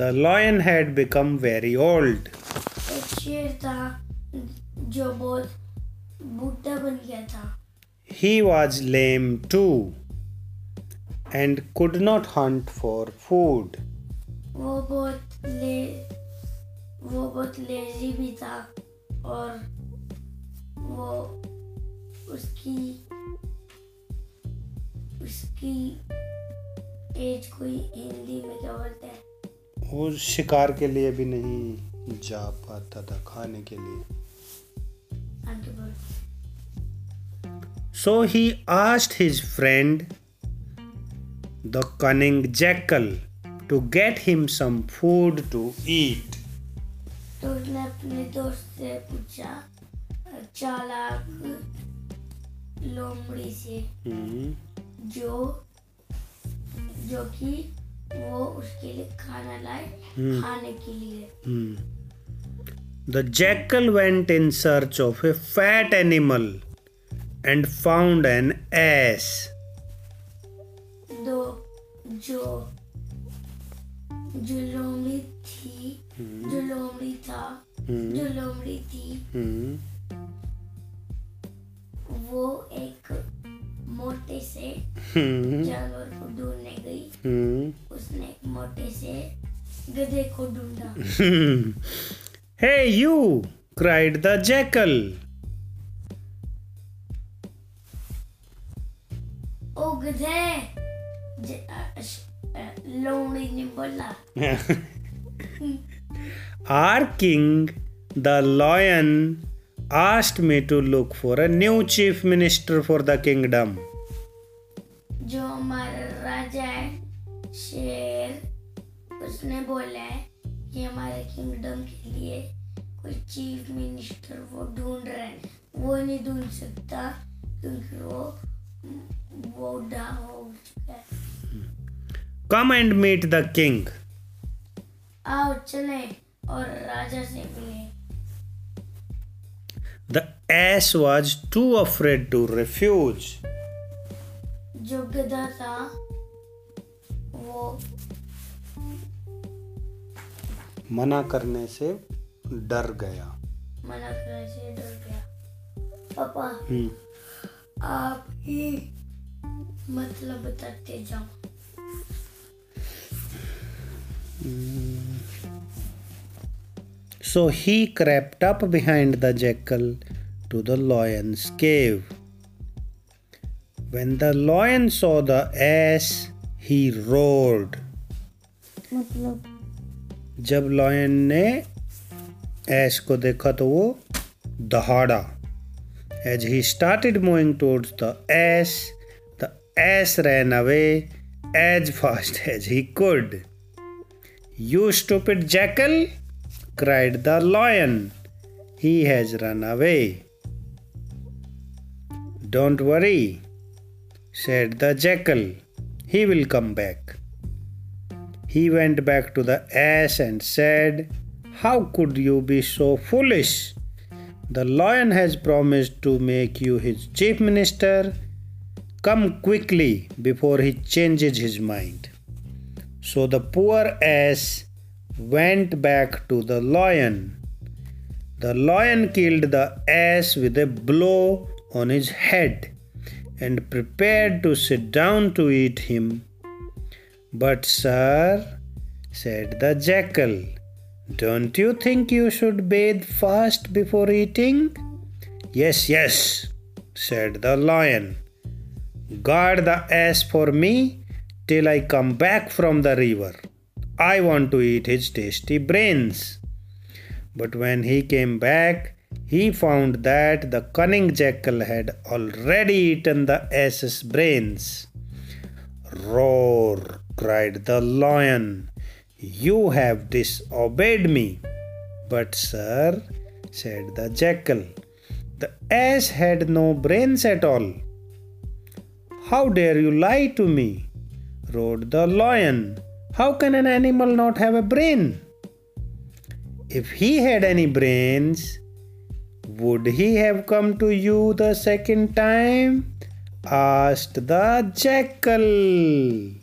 The lion had become very old. एक शेर था जो बहुत बूढ़ा बन गया था He was lame too and could not hunt for food. वो बहुत ले वो बहुत लेजी भी था और वो उसकी उसकी एज कोई हिंदी में क्या बोलते हैं वो शिकार के लिए भी नहीं जा पाता था खाने के लिए। So he asked his friend the cunning jackal to get him some food to eat तो उसने अपने दोस्त से पूछा चालाक लोमड़ी से hmm. जो जो कि वो उसके लिए खाना लाए हम्म। खाने के लिए Hmm. The jackal went in search of a fat animal and found an ass. दो जो जो लोमड़ी थी जो लोमड़ी था Hmm. जो लोमड़ी थी Hmm. वो एक मोटे से Hmm. जानवर छोटे hey you cried the jackal our king the lion asked me to look for a new chief minister for the kingdom जो हमारा राजा है शेर उसने बोला है कि हमारे किंगडम के लिए कोई चीफ मिनिस्टर वो ढूंढ रहे हैं वो नहीं ढूंढ सकता क्योंकि वो बूढ़ा हो चुका है Come and meet the king. आओ चले और राजा से मिले The ass was too afraid to refuse. जो गधा था वो मना करने से डर गया मना करने से डर गया पापा हम्म आप ही मतलब बताते जाओ so he crept up behind the jackal to the lion's cave When the lion saw the ass, he roared. Mm-hmm. जब लॉयन ने ऐश को देखा तो वो दहाड़ा। As he started moving towards the ass the ass ran away as fast as he could you stupid jackal cried the lion, he has run away. Don't worry, said the jackal, he will come back. He went back to the ass and said, How could you be so foolish? The lion has promised to make you his chief minister. Come quickly before he changes his mind. So the poor ass went back to the lion. The lion killed the ass with a blow on his head and prepared to sit down to eat him. But, sir, said the jackal, don't you think you should bathe first before eating? Yes, yes, said the lion. Guard the ass for me till I come back from the river. I want to eat his tasty brains. But when he came back, he found that the cunning jackal had already eaten the ass's brains. Roar, cried the lion. You have disobeyed me. But, sir, said the jackal, the ass had no brains at all. How dare you lie to me? roared the lion. How can an animal not have a brain? If he had any brains, would he have come to you the second time? asked the jackal.